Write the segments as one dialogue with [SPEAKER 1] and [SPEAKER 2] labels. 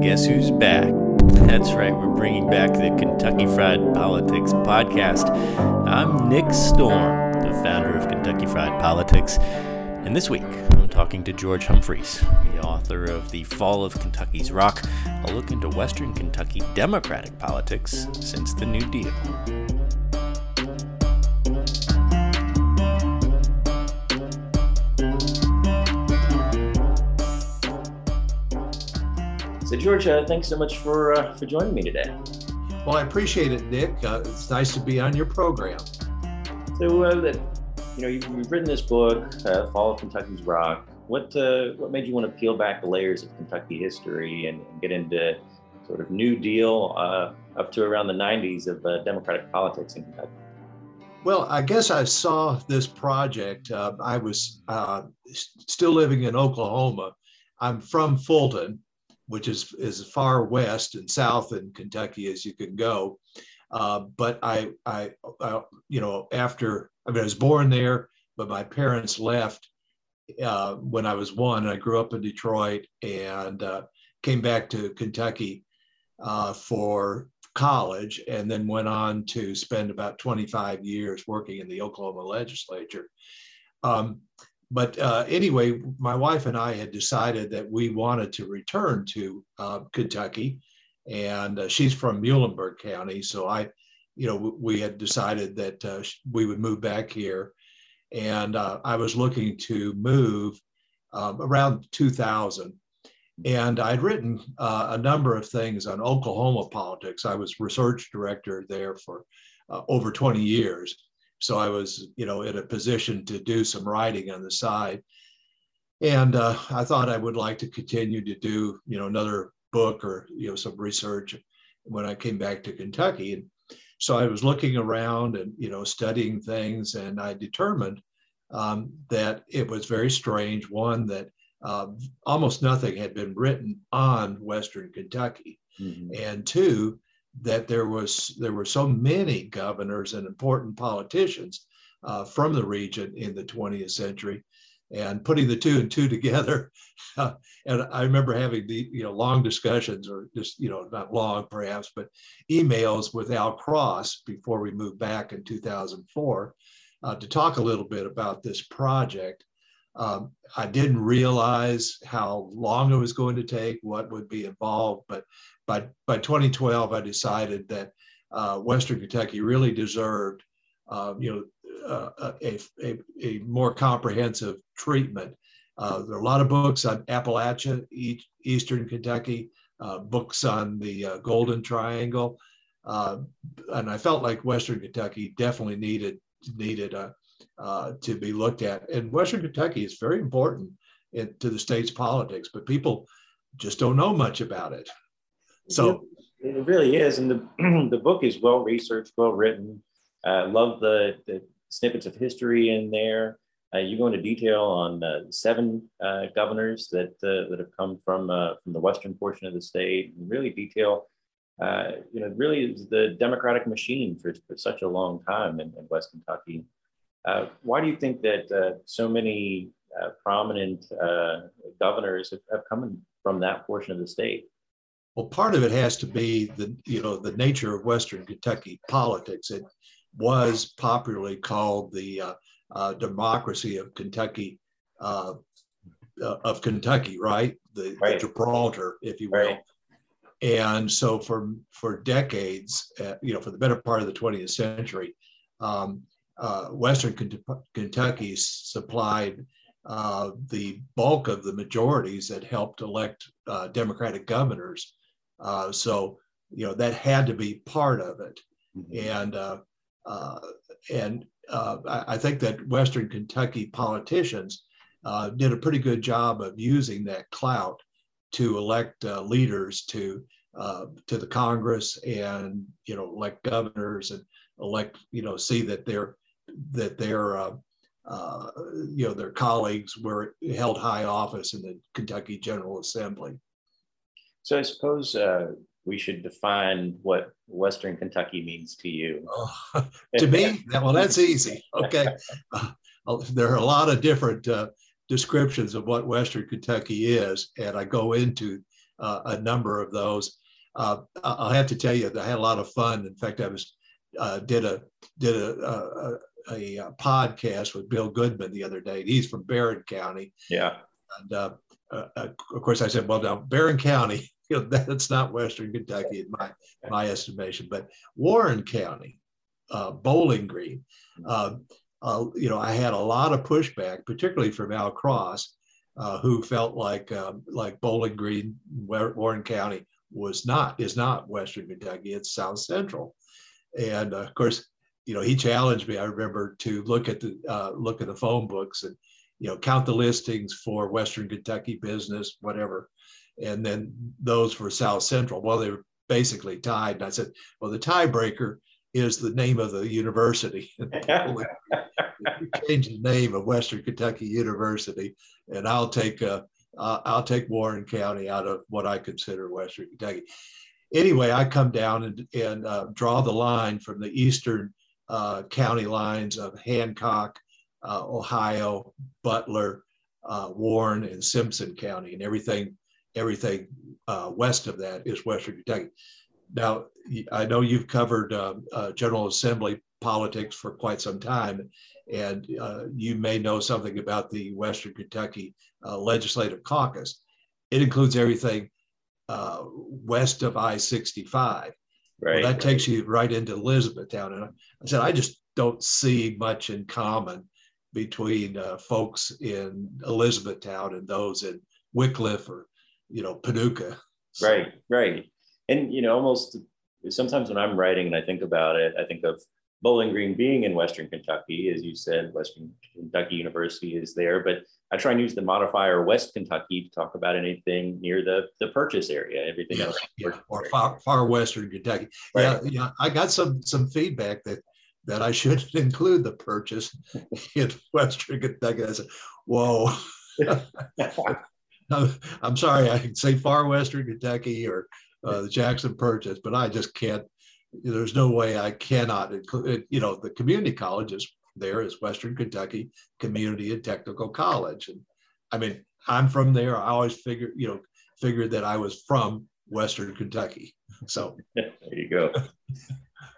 [SPEAKER 1] guess who's back? That's right, we're bringing back the Kentucky Fried Politics podcast. I'm Nick Storm, the founder of Kentucky Fried Politics, and this week I'm talking to George Humphreys, the author of The Fall of Kentucky's Rock, a look into Western Kentucky Democratic politics since the New Deal. So, George, uh, thanks so much for uh, for joining me today.
[SPEAKER 2] Well, I appreciate it, Nick. Uh, it's nice to be on your program.
[SPEAKER 1] So, uh, that you know, you've, you've, written this book, uh, "Fall of Kentucky's Rock." What uh, what made you want to peel back the layers of Kentucky history and, and get into sort of New Deal up to around the '90s of Democratic politics in Kentucky?
[SPEAKER 2] Well, I guess I saw this project. I was still living in Oklahoma. I'm from Fulton, which is as far west and south in Kentucky as you can go. Uh, but I, I, I, you know, after I mean, I was born there, but my parents left uh, when I was one. I grew up in Detroit and uh, came back to Kentucky uh, for college, and then went on to spend about 25 years working in the Oklahoma legislature. Um, but uh, anyway, my wife and I had decided that we wanted to return to uh, Kentucky, and uh, she's from Muhlenberg County, so I, you know, we had decided that uh, we would move back here, and uh, I was looking to move um, around 2000, and I'd written uh, a number of things on Oklahoma politics. I was research director there for over 20 years so I was, you know, in a position to do some writing on the side. And uh, I thought I would like to continue to do, you know, another book or, you know, some research when I came back to Kentucky. And so I was looking around and, you know, studying things. And I determined um, that it was very strange. One, that uh, almost nothing had been written on Western Kentucky. Mm-hmm. And two, that there was there were so many governors and important politicians uh, from the region in the 20th century and putting the two and two together. Uh, and i remember having the you know long discussions or just you know not long perhaps but emails with al cross before we moved back in 2004 uh, to talk a little bit about this project um, I didn't realize how long it was going to take, what would be involved, but by, by 2012, I decided that uh, Western Kentucky really deserved, uh, you know, uh, a, a, a, more comprehensive treatment. Uh, there are a lot of books on Appalachia, Eastern Kentucky, uh, books on the uh, Golden Triangle, and I felt like Western Kentucky definitely needed needed a, to be looked at. And Western Kentucky is very important in, to the state's politics, but people just don't know much about it. So
[SPEAKER 1] it really is, and the the book is well researched, well written. I uh, love the the snippets of history in there. Uh, you go into detail on uh, seven uh, governors that uh, that have come from uh, from the western portion of the state, and really detail. you know, really is the Democratic machine for, for such a long time in, in West Kentucky. Why do you think that so many prominent governors have, have come from that portion of the state?
[SPEAKER 2] Well, part of it has to be the you know the nature of Western Kentucky politics. It was popularly called the uh, uh, democracy of Kentucky uh, uh of Kentucky, right? The, right? the, Gibraltar, if you will. Right. And so for for decades, uh, you know, for the better part of the 20th century, um, uh, Western Kentucky supplied the bulk of the majorities that helped elect Democratic governors uh, so, you know, that had to be part of it. Mm-hmm. And, uh, uh, and uh, I, I, think that Western Kentucky politicians uh, did a pretty good job of using that clout to elect uh, leaders to to the Congress and you know elect governors and elect you know see that their that their uh, you know their colleagues were held high office in the Kentucky General Assembly.
[SPEAKER 1] So I suppose uh, we should define what Western Kentucky means to you.
[SPEAKER 2] Oh, to me, well, that's easy. Okay, uh, there are a lot of different uh, descriptions of what Western Kentucky is, and I go into uh, a number of those. Uh, I'll have to tell you I had a lot of fun. In fact, I was uh, did a did a, a, a, a, podcast with Bill Goodman the other day. He's from Barren County.
[SPEAKER 1] Yeah.
[SPEAKER 2] And uh, uh, of course, I said, well, now Barren County, you know, that's not Western Kentucky in my my estimation, but Warren County, Bowling Green. you know, I had a lot of pushback, particularly from Al Cross, uh, who felt like um, like Bowling Green, Warren County was not is not Western Kentucky. It's South Central, and uh, of course, you know, he challenged me. I remember to look at the uh, look at the phone books and you know count the listings for Western Kentucky business, whatever, and then those for South Central. Well, they were basically tied. And I said, well, the tiebreaker is the name of the university. change the name of Western Kentucky University, and I'll take uh, I'll take Warren County out of what I consider Western Kentucky. Anyway, I come down and, and uh, draw the line from the eastern uh, county lines of Hancock, uh, Ohio, Butler, uh, Warren, and Simpson County, and everything everything uh, west of that is Western Kentucky. Now, I know you've covered General Assembly politics for quite some time, and uh, you may know something about the Western Kentucky uh, Legislative Caucus. It includes everything uh, west of I 65. Right. Well, that takes you right into Elizabethtown. And I said, I just don't see much in common between uh, folks in Elizabethtown and those in Wickliffe or, you know, Paducah.
[SPEAKER 1] So, right, right. And, you know, almost sometimes when I'm writing and I think about it, I think of Bowling Green being in Western Kentucky, as you said, Western Kentucky University is there, but I try and use the modifier West Kentucky to talk about anything near the, the purchase area, everything
[SPEAKER 2] yeah, else. Yeah, or far, far Western Kentucky. Right. Yeah, yeah. I got some some feedback that that I should include the purchase in Western Kentucky. I said, whoa. I'm sorry, I can say far Western Kentucky or uh, the Jackson Purchase, but I just can't there's no way I cannot include, you know, the community colleges there is Western Kentucky Community and Technical College. And I mean, I'm from there. I always figured, you know, figured that I was from Western Kentucky. So
[SPEAKER 1] there you go.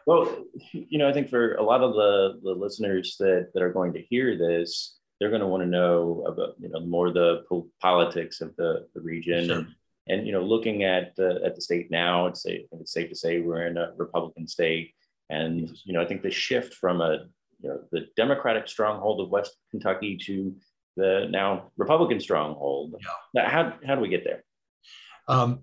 [SPEAKER 1] well, you know, I think for a lot of the, the listeners that, that are going to hear this, they're going to want to know about, you know, more the politics of the, the region sure. and and you know, looking at the at the state now, it's safe, it's safe to say we're in a Republican state. And you know, I think the shift from a you know the Democratic stronghold of West Kentucky to the now Republican stronghold. Yeah. How how do we get there?
[SPEAKER 2] Um,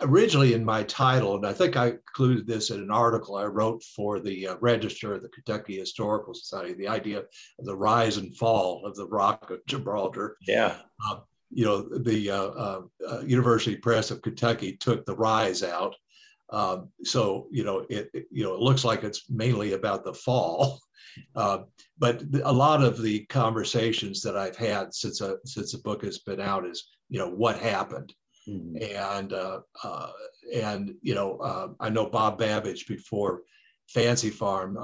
[SPEAKER 2] originally in my title, and I think I included this in an article I wrote for the uh, Register of the Kentucky Historical Society, the idea of the rise and fall of the Rock of Gibraltar.
[SPEAKER 1] Yeah.
[SPEAKER 2] Uh, you know, the uh, uh, uh, University Press of Kentucky took the rise out. Um, so, you know, it, it, you know, it looks like it's mainly about the fall. Uh, but a lot of the conversations that I've had since a, uh, since the book has been out is, you know, what happened. Mm-hmm. And, uh, and, you know, I know Bob Babbage before Fancy Farm,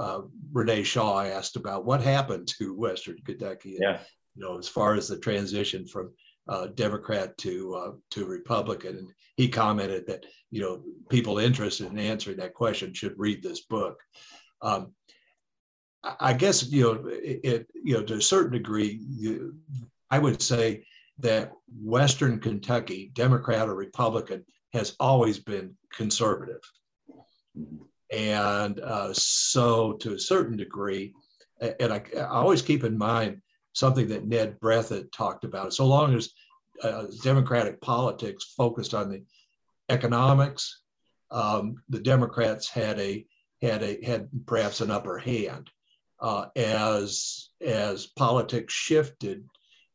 [SPEAKER 2] Renee Shaw asked about what happened to Western Kentucky.
[SPEAKER 1] yeah.
[SPEAKER 2] You know, as far as the transition from uh, Democrat to uh, to Republican, and he commented that you know people interested in answering that question should read this book. Um, I guess you know it, it, you know to a certain degree, you, I would say that Western Kentucky, Democrat or Republican, has always been conservative, and uh, so to a certain degree, and I, I always keep in mind something that Ned Breathitt talked about. So long as uh, Democratic politics focused on the economics, um, the Democrats had a had a had perhaps an upper hand. Uh, as as politics shifted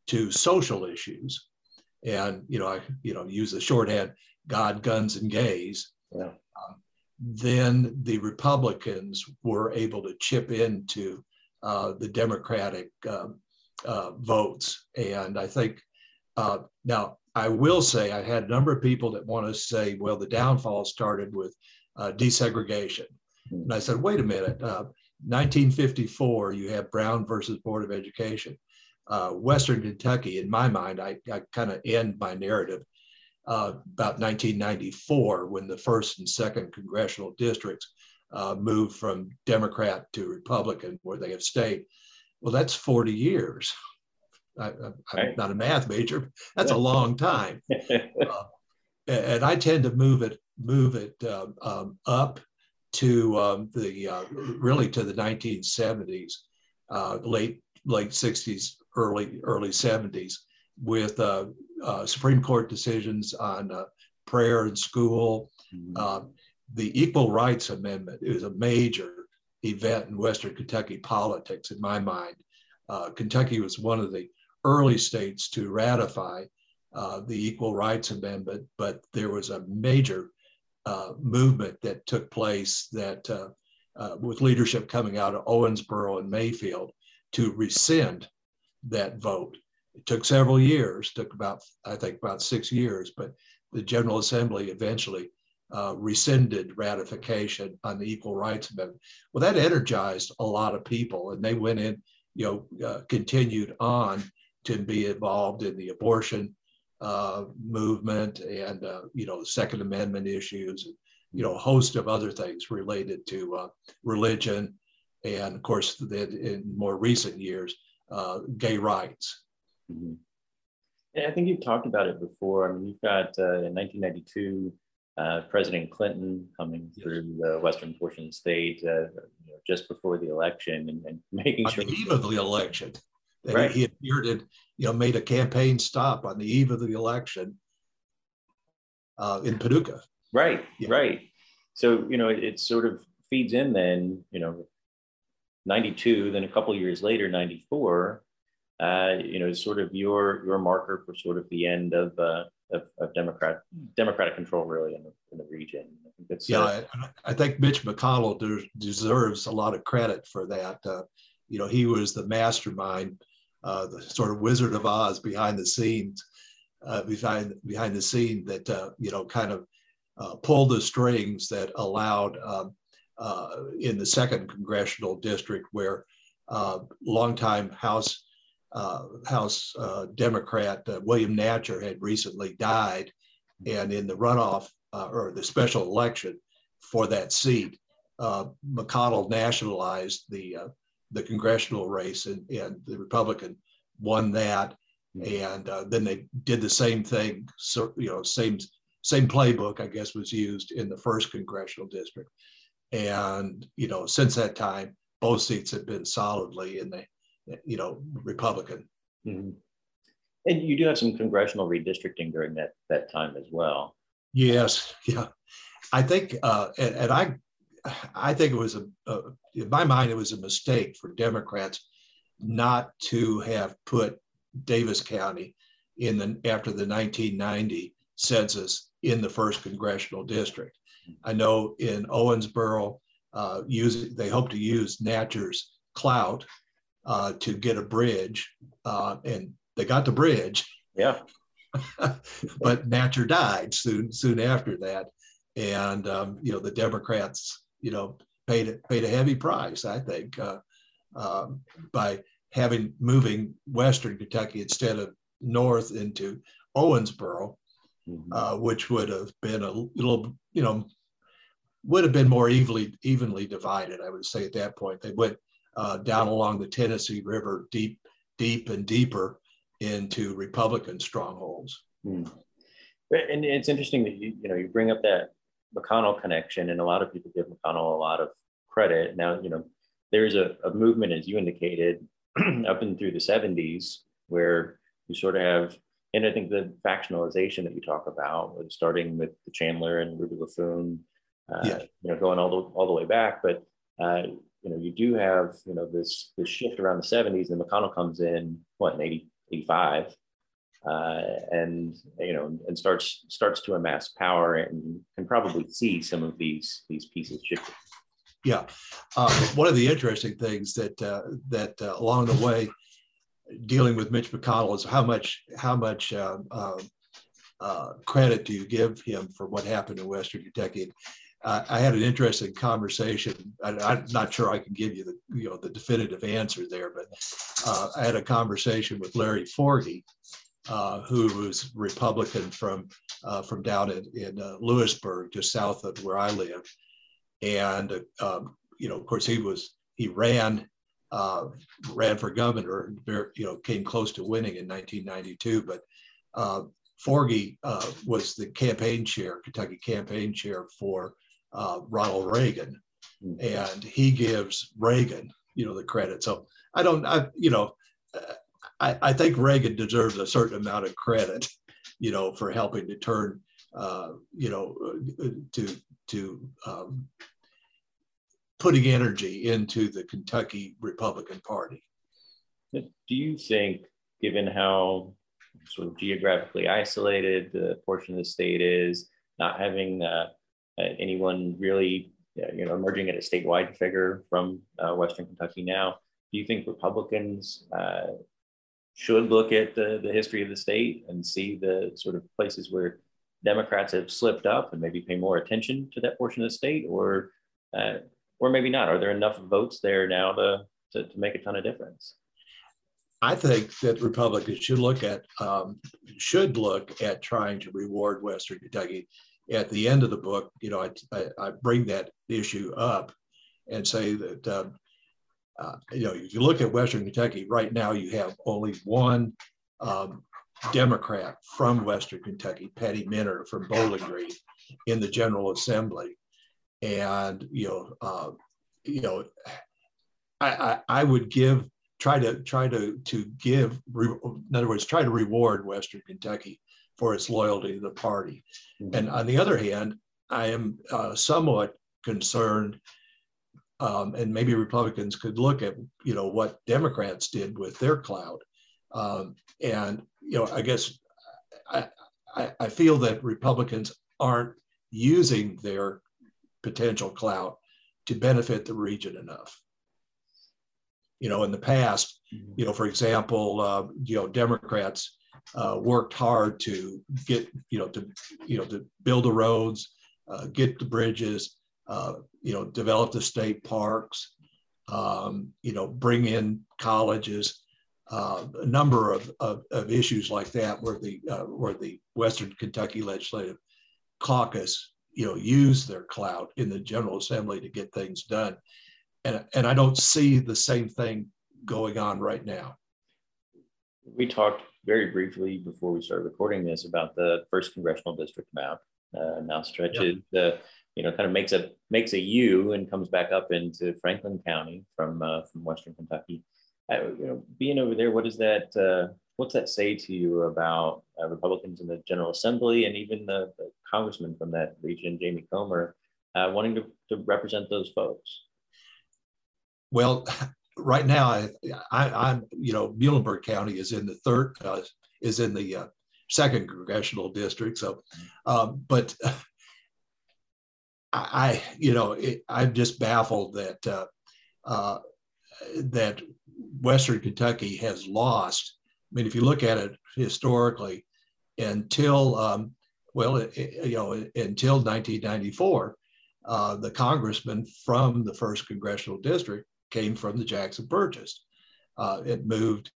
[SPEAKER 2] to social issues, and you know I you know use the shorthand God, guns, and gays. Yeah. Um, then the Republicans were able to chip into uh, the Democratic um, uh, votes. And I think uh, now I will say I had a number of people that want to say, well, the downfall started with uh, desegregation. Hmm. And I said, wait a minute, 1954, uh, you have Brown versus Board of Education. Uh, Western Kentucky, in my mind, I, I kind of end my narrative. uh, about 1994 when the first and second congressional districts uh, moved from Democrat to Republican, where they have stayed. Well, that's 40 years. I, am right. not a math major. That's a long time. uh, and I tend to move it move it um, um, up to um, the uh, really to the 1970s, uh, late late 60s, early early 70s, with uh, uh, Supreme Court decisions on uh, prayer in school. Mm-hmm. Um, the Equal Rights Amendment is a major event in Western Kentucky politics, in my mind. Uh, Kentucky was one of the early states to ratify the Equal Rights Amendment, but there was a major uh, movement that took place that uh, uh, with leadership coming out of Owensboro and Mayfield to rescind that vote. It took several years, took about, I think, about six years, but the General Assembly eventually uh, rescinded ratification on the Equal Rights Amendment. Well, that energized a lot of people, and they went in, you know, uh, continued on to be involved in the abortion uh, movement and uh, you know Second Amendment issues, you know a host of other things related to uh, religion, and of course then in more recent years, uh, gay rights.
[SPEAKER 1] Mm-hmm. Yeah, I think you've talked about it before. I mean, you've got uh, in 1992. Uh, President Clinton coming yes. through the western portion of the state you know, just before the election and, and making
[SPEAKER 2] On
[SPEAKER 1] sure.
[SPEAKER 2] The eve of the election. Right. He appeared and you know made a campaign stop on the eve of the election uh, in Paducah.
[SPEAKER 1] Right, yeah. right. So you know it, it, sort of feeds in then you know, ninety two, then a couple years later, ninety four. Uh, you know, is sort of your your marker for sort of the end of uh, of, of Democrat Democratic control really in the, in the region.
[SPEAKER 2] I yeah, uh, I, I, think Mitch McConnell de- deserves a lot of credit for that. Uh, you know, he was the mastermind uh, the sort of Wizard of Oz behind the scenes, uh, behind behind the scene that uh, you know kind of uh, pulled the strings that allowed um, uh, in the second congressional district where uh, longtime House Uh, House uh, Democrat uh, William Natcher had recently died, and in the runoff or the special election for that seat, McConnell nationalized the the congressional race, and, and the Republican won that. Mm-hmm. And uh, then they did the same thing. So you know, same same playbook, I guess, was used in the first congressional district. And you know, since that time, both seats have been solidly in the you know Republican. Mm-hmm.
[SPEAKER 1] And you do have some congressional redistricting during that that time as well.
[SPEAKER 2] Yes, yeah. I think, uh, and, and I I think it was a, a, in my mind, it was a mistake for Democrats not to have put Daviess County in the after the 1990 census in the first congressional district. I know in Owensboro, uh, use, they hope to use Natcher's clout uh, to get a bridge, uh, and they got the bridge.
[SPEAKER 1] Yeah.
[SPEAKER 2] but Natcher died soon soon after that, and um, you know the Democrats you know, paid paid a heavy price, I think, uh, uh, by having moving Western Kentucky instead of north into Owensboro, mm-hmm. uh, which would have been a little, you know, would have been more evenly evenly divided. I would say at that point they went uh, down along the Tennessee River, deep, deep and deeper into Republican strongholds. Mm.
[SPEAKER 1] And it's interesting that you you know you bring up that McConnell connection, and a lot of people give McConnell a lot of credit. Now, you know, there's a, a movement, as you indicated, up and through the 70s, where you sort of have, and I think the factionalization that you talk about, starting with the Chandler and Ruby Laffoon, uh, yeah. you know, going all the all the way back, but uh, you know, you do have, you know, this this shift around the 70s, and McConnell comes in what in 80, 85, uh, and you know and starts starts to amass power and can probably see some of these these pieces shifting.
[SPEAKER 2] Yeah, uh, one of the interesting things that uh, that uh, along the way, dealing with Mitch McConnell is how much how much uh, um, uh, credit do you give him for what happened in Western Kentucky? I had an interesting conversation. I, am not sure I can give you the you know the definitive answer there, but I had a conversation with Larry Forgy, uh, who was Republican from uh, from down in, in uh, Lewisburg, just south of where I live, and um, you know, of course, he was he ran uh, ran for governor, you know, came close to winning in 1992, but uh, Forgy uh, was the campaign chair, Kentucky campaign chair for Ronald Reagan, hmm. and he gives Reagan, you know, the credit. So I don't, I, you know, I, I think Reagan deserves a certain amount of credit, you know, for helping to turn, uh, you know, uh, to to um, putting energy into the Kentucky Republican Party.
[SPEAKER 1] Do you think, given how sort of geographically isolated the portion of the state is, not having uh, anyone really, you know, emerging at a statewide figure from uh, Western Kentucky now, do you think Republicans uh, should look at the, the history of the state and see the sort of places where Democrats have slipped up and maybe pay more attention to that portion of the state, or uh, or maybe not? Are there enough votes there now to, to, to make a ton of difference?
[SPEAKER 2] I think that Republicans should look at um, should look at trying to reward Western Kentucky. At the end of the book, you know, I, I, I bring that issue up and say that um, uh, you know, if you look at Western Kentucky right now, you have only one um, Democrat from Western Kentucky, Patti Minter from Bowling Green, in the General Assembly, and you know, uh, you know, I, I, I would give try to try to to give in other words try to reward Western Kentucky for its loyalty to the party, mm-hmm. and on the other hand, I am uh, somewhat concerned um, and maybe Republicans could look at you know what Democrats did with their clout, um, and you know I guess I, I, I feel that Republicans aren't using their potential clout to benefit the region enough. You know, in the past, mm-hmm. you know, for example, uh, you know, Democrats uh, worked hard to get, you know, to, you know, to build the roads, uh, get the bridges, uh, you know, develop the state parks, um, you know, bring in colleges, uh, a number of, of, of, issues like that where the, uh, where the Western Kentucky Legislative Caucus, you know, use their clout in the General Assembly to get things done. And, and I don't see the same thing going on right now.
[SPEAKER 1] We talked very briefly before we started recording this about the first congressional district map. Uh, now stretches yep you know, kind of makes a makes a U and comes back up into Franklin County from uh, from Western Kentucky. Uh, you know, being over there, what does that uh, what's that say to you about uh, Republicans in the General Assembly and even the, the congressman from that region, Jamie Comer, uh, wanting to, to represent those folks?
[SPEAKER 2] Well, right now, I, I, am you know, Muhlenberg County is in the third uh, is in the second congressional district. So, um, but I, you know, it, I'm just baffled that uh, uh, that Western Kentucky has lost. I mean, if you look at it historically, until um, well, it, you know, until 1994, uh, the congressman from the first congressional district came from the Jackson Purchase. Uh, it moved,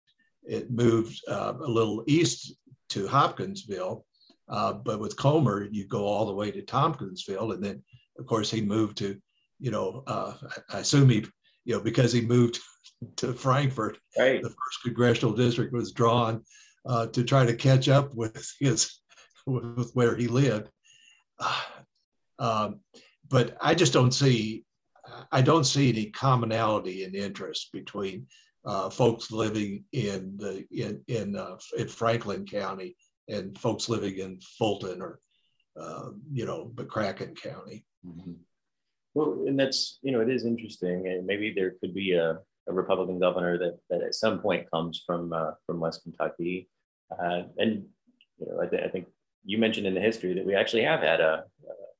[SPEAKER 2] it moved uh, a little east to Hopkinsville, uh, but with Comer, you go all the way to Tompkinsville, and then of course, he moved to, you know, uh, I assume he, you know, because he moved to Frankfort, right. the first congressional district was drawn uh, to try to catch up with his, with where he lived. Um, but I just don't see, I don't see any commonality in interest between uh, folks living in the in in, uh, in Franklin County and folks living in Fulton or uh, you know McCracken County. Mm-hmm.
[SPEAKER 1] Well, and that's you know it is interesting, and maybe there could be a, a Republican governor that, that at some point comes from uh, from West Kentucky, uh, and you know I, th- I, think you mentioned in the history that we actually have had a,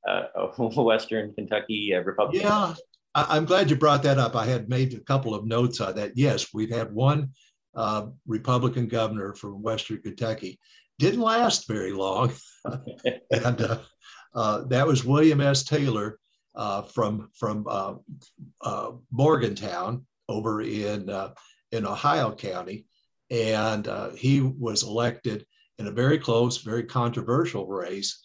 [SPEAKER 1] a, a Western Kentucky uh, Republican.
[SPEAKER 2] Yeah, I, am glad you brought that up. I had made a couple of notes on that. Yes, we've had one uh, Republican governor from Western Kentucky. Didn't last very long, and uh, uh, that was William S. Taylor uh, from from uh, uh Morgantown over in in Ohio County, and he was elected in a very close, very controversial race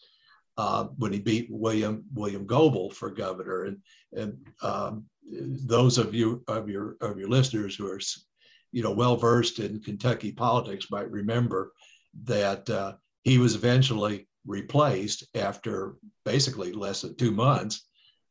[SPEAKER 2] uh, when he beat William William Goebel for governor. And and um, those of you of your of your listeners who are you know well versed in Kentucky politics might remember that uh, he was eventually replaced after basically less than two months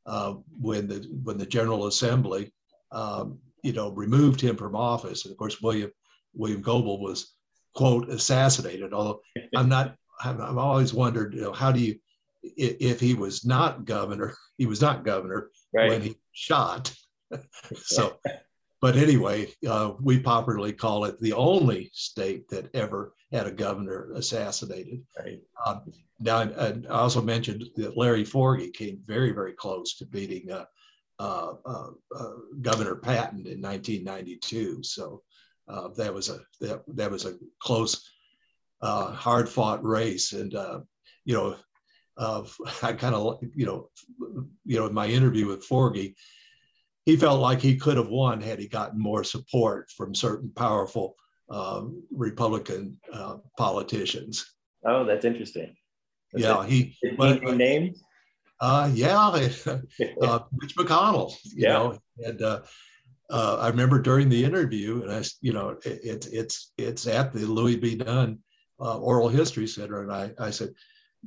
[SPEAKER 2] uh, when the when the General Assembly um, you know removed him from office. And of course, William William Goebel was quote assassinated. Although I'm not, I've, I've always wondered, you know, how do you if he was not governor, he was not governor right. when he shot. so, but anyway, uh, we popularly call it the only state that ever had a governor assassinated. Right. Uh, now, I, I, also mentioned that Larry Forgy came very, very close to beating uh, uh, uh, uh Governor Patton in 1992. So that was a that, that was a close, hard fought race, and you know of I kind of you know you know in my interview with Forgy, he felt like he could have won had he gotten more support from certain powerful um, Republican uh, politicians.
[SPEAKER 1] Oh, that's interesting.
[SPEAKER 2] That's yeah, it. he.
[SPEAKER 1] But, he name?
[SPEAKER 2] Uh, yeah, uh, Mitch McConnell. You yeah. know, and uh, uh, I remember during the interview, and I, you know, it, it's it's it's at the Louie B. Nunn uh, Oral History Center, and I I said,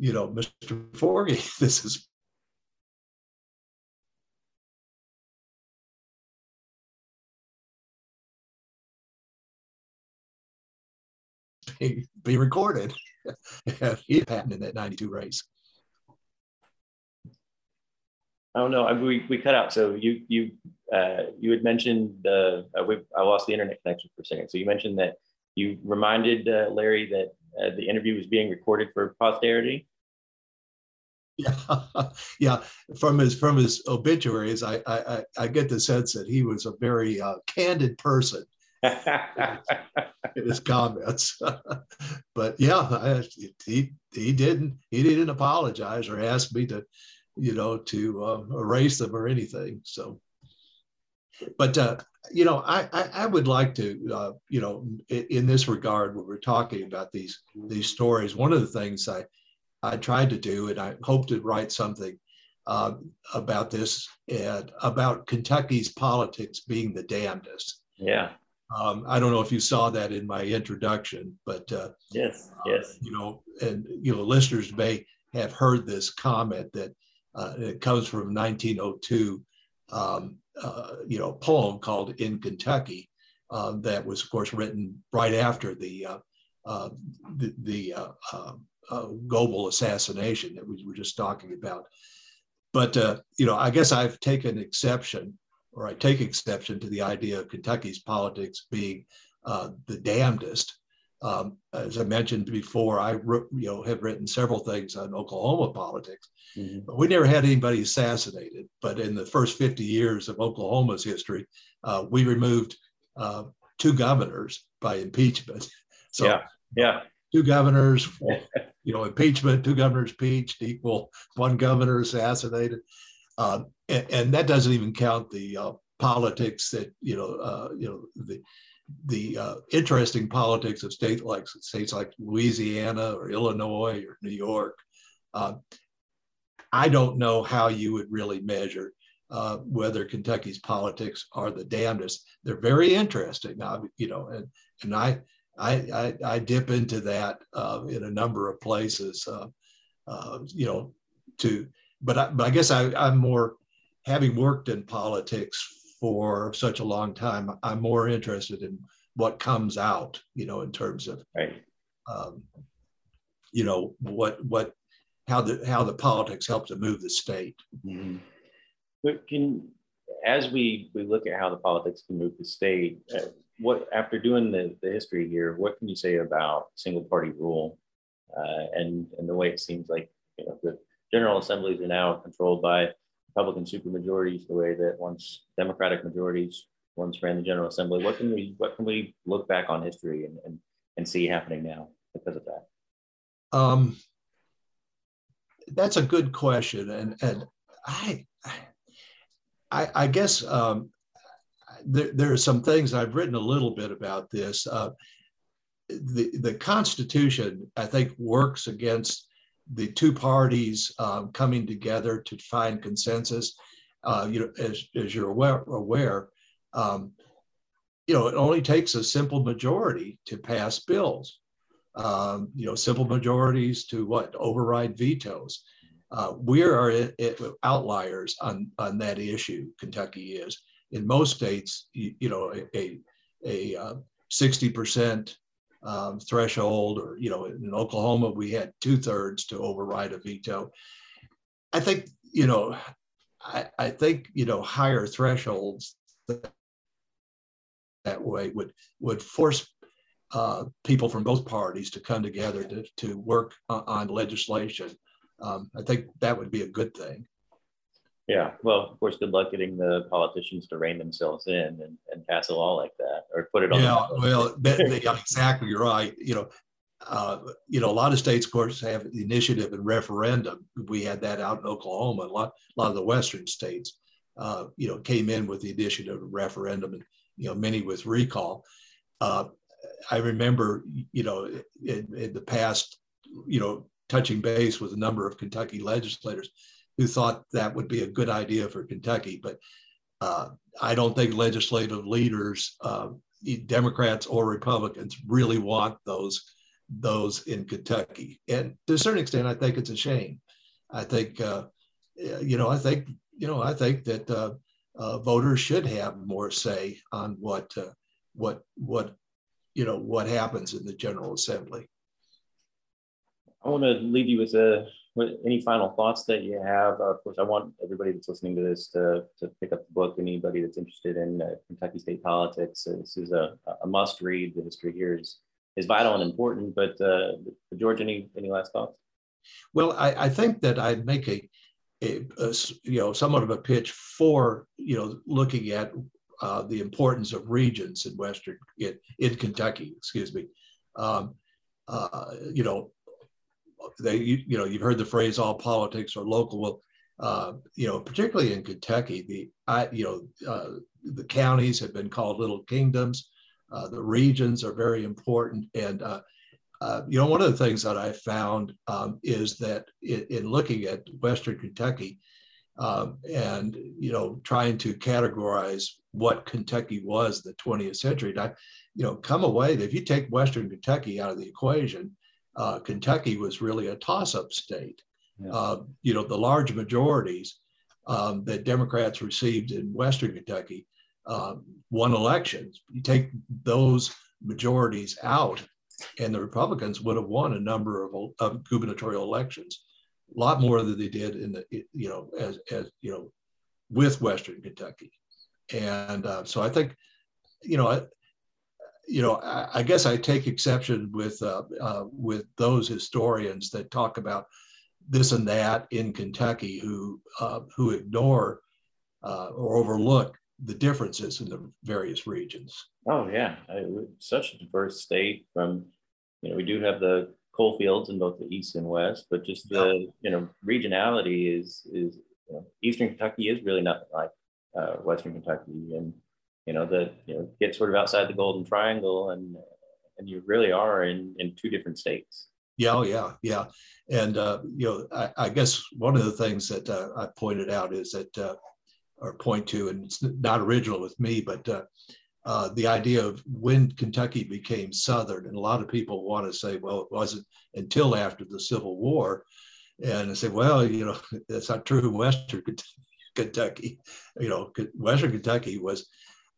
[SPEAKER 2] you know, Mr. Forgy, this is be recorded. he in that 92 race.
[SPEAKER 1] Oh no, we, we cut out. So you you uh, you had mentioned the uh, we, I lost the internet connection for a second. So you mentioned that you reminded uh, Larry that uh, the interview was being recorded for posterity.
[SPEAKER 2] Yeah, yeah. From his from his obituaries, I I, I get the sense that he was a very uh, candid person in his comments. but yeah, I, he he didn't he didn't apologize or ask me to, you know, to uh, erase them or anything. So, but uh, you know, I, I, I would like to uh, you know in, in this regard when we're talking about these these stories, one of the things I I tried to do, and I hope to write something uh, about this and about Kentucky's politics being the damnedest.
[SPEAKER 1] Yeah.
[SPEAKER 2] Um, I don't know if you saw that in my introduction, but uh,
[SPEAKER 1] yes, yes.
[SPEAKER 2] Uh, you know, and you know, listeners may have heard this comment that uh, it comes from 1902, um, uh, you know, poem called "In Kentucky," um, that was, of course, written right after the uh, the, the uh, Goebel assassination that we were just talking about. But uh, you know, I guess I've taken exception, or I take exception to the idea of Kentucky's politics being uh, the damnedest. Um, as I mentioned before, I you know have written several things on Oklahoma politics, mm-hmm. but we never had anybody assassinated. But in the first 50 years of Oklahoma's history, uh, we removed uh, two governors by impeachment.
[SPEAKER 1] So yeah, yeah,
[SPEAKER 2] two governors, you know, impeachment, two governors impeached equal one governor assassinated. Uh, and, and, that doesn't even count the uh, politics that, you know, uh, you know, the, the uh, interesting politics of state like states like Louisiana or Illinois or New York. Uh, I don't know how you would really measure uh, whether Kentucky's politics are the damnedest. They're very interesting, you know, and and I I, I, I dip into that uh, in a number of places, uh, uh, you know, to, but I, but I guess I, I'm more, having worked in politics for such a long time, I'm more interested in what comes out, you know, in terms of,
[SPEAKER 1] right.
[SPEAKER 2] um, you know, what, what, how the, how the politics help to move the state.
[SPEAKER 1] Mm-hmm. But can, as we, we look at how the politics can move the state, uh, what after doing the, the history here, what can you say about single party rule uh, and and the way it seems like you know the general assemblies are now controlled by Republican supermajorities, the way that once Democratic majorities once ran the General Assembly. What can we what can we look back on history and and, and see happening now because of that?
[SPEAKER 2] Um, that's a good question, and and I I, I guess um, there, there, are some things I've written a little bit about this. Uh, the the Constitution, I think, works against the two parties um, coming together to find consensus. Uh, you know, as, as you're aware, aware um, you know, it only takes a simple majority to pass bills. Um, you know, simple majorities to what override vetoes. Uh, we are it, outliers on on that issue. Kentucky is in most states. You, you know, a a uh, sixty percent um, threshold, or you know, in Oklahoma we had two thirds to override a veto. I think you know, I, I think you know higher thresholds that, that way would would force uh, people from both parties to come together to to work on legislation. Um, I think that would be a good thing.
[SPEAKER 1] Yeah, well, of course, good luck getting the politicians to rein themselves in and, and pass a law like that or put it on.
[SPEAKER 2] Yeah, well, exactly right. You know, uh, you know, a lot of states, of course, have initiative and referendum. We had that out in Oklahoma. A lot, a lot of the western states, uh, you know, came in with the initiative and referendum, and you know, many with recall. Uh, I remember, you know, in, in the past, you know, touching base with a number of Kentucky legislators who thought that would be a good idea for Kentucky. But uh, I don't think legislative leaders, uh, Democrats or Republicans, really want those those in Kentucky. And to a certain extent, I think it's a shame. I think, uh, you know, I think, you know, I think that uh, uh, voters should have more say on what uh, what what you know what happens in the General Assembly.
[SPEAKER 1] I want to leave you with a any final thoughts that you have? Uh, of course, I want everybody that's listening to this to, to pick up the book. Anybody that's interested in uh, Kentucky state politics, uh, this is a, a must read. The history here is is vital and important. But uh, George, any any last thoughts?
[SPEAKER 2] Well, I, I think that I'd make a, a, a, you know somewhat of a pitch for you know looking at uh, the importance of regions in Western in, in Kentucky. Excuse me. Um, uh, you know, they you, you, know you've heard the phrase all politics are local. Well uh, you know particularly in kentucky the I, you know uh, the counties have been called little kingdoms. Uh, the regions are very important. And uh, uh, you know one of the things that i found um, is that in, in, looking at western kentucky um, and you know trying to categorize what kentucky was the 20th century and i you know come away if you take western kentucky out of the equation uh, Kentucky was really a toss-up state. Yeah. Uh, you know, the large majorities um, that Democrats received in Western Kentucky um, won elections. You take those majorities out, and the Republicans would have won a number of, of gubernatorial elections, a lot more than they did in the you know as as you know with Western Kentucky, and uh, so I think you know you know, I, I, guess I take exception with uh, uh, with those historians that talk about this and that in Kentucky who uh, who ignore uh, or overlook the differences in the various regions.
[SPEAKER 1] Oh yeah, such a diverse state. From you know, we do have the coal fields in both the east and west, but just the you know regionality is is you know, Eastern Kentucky is really nothing like uh, Western Kentucky and you know, the you know, get sort of outside the golden triangle and and you really are in in two different states.
[SPEAKER 2] Yeah, oh, yeah, yeah. And uh, you know, I, I, guess one of the things that uh, I pointed out is that, uh, or point to, and it's not original with me, but uh, uh, the idea of when Kentucky became Southern, and a lot of people want to say, well, it wasn't until after the Civil War, and I say, well, you know, that's not true in Western Kentucky. You know, Western Kentucky was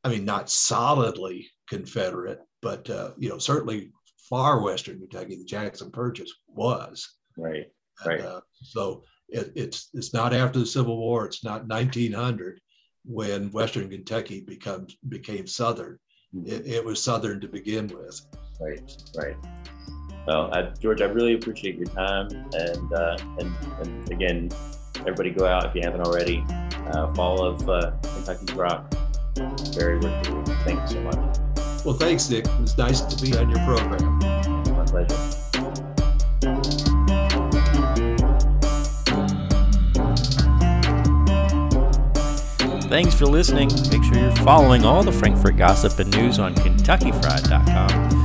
[SPEAKER 2] I mean, not solidly Confederate, but uh, you know, certainly far western Kentucky, the Jackson Purchase was.
[SPEAKER 1] Right. Right.
[SPEAKER 2] uh, so it, it's it's not after the Civil War. It's not 1900 when Western Kentucky becomes became Southern. Mm-hmm. It, it, was Southern to begin with.
[SPEAKER 1] Right. Right. Well, I, George, I really appreciate your time, and uh, and, and again, everybody go out if you haven't already. Uh, fall of uh, Kentucky Rock very worth the read. Thank you so much.
[SPEAKER 2] Well, thanks, Nick. It was nice to be on your program.
[SPEAKER 1] My pleasure. Thanks for listening. Make sure you're following all the Frankfort gossip and news on KentuckyFried.com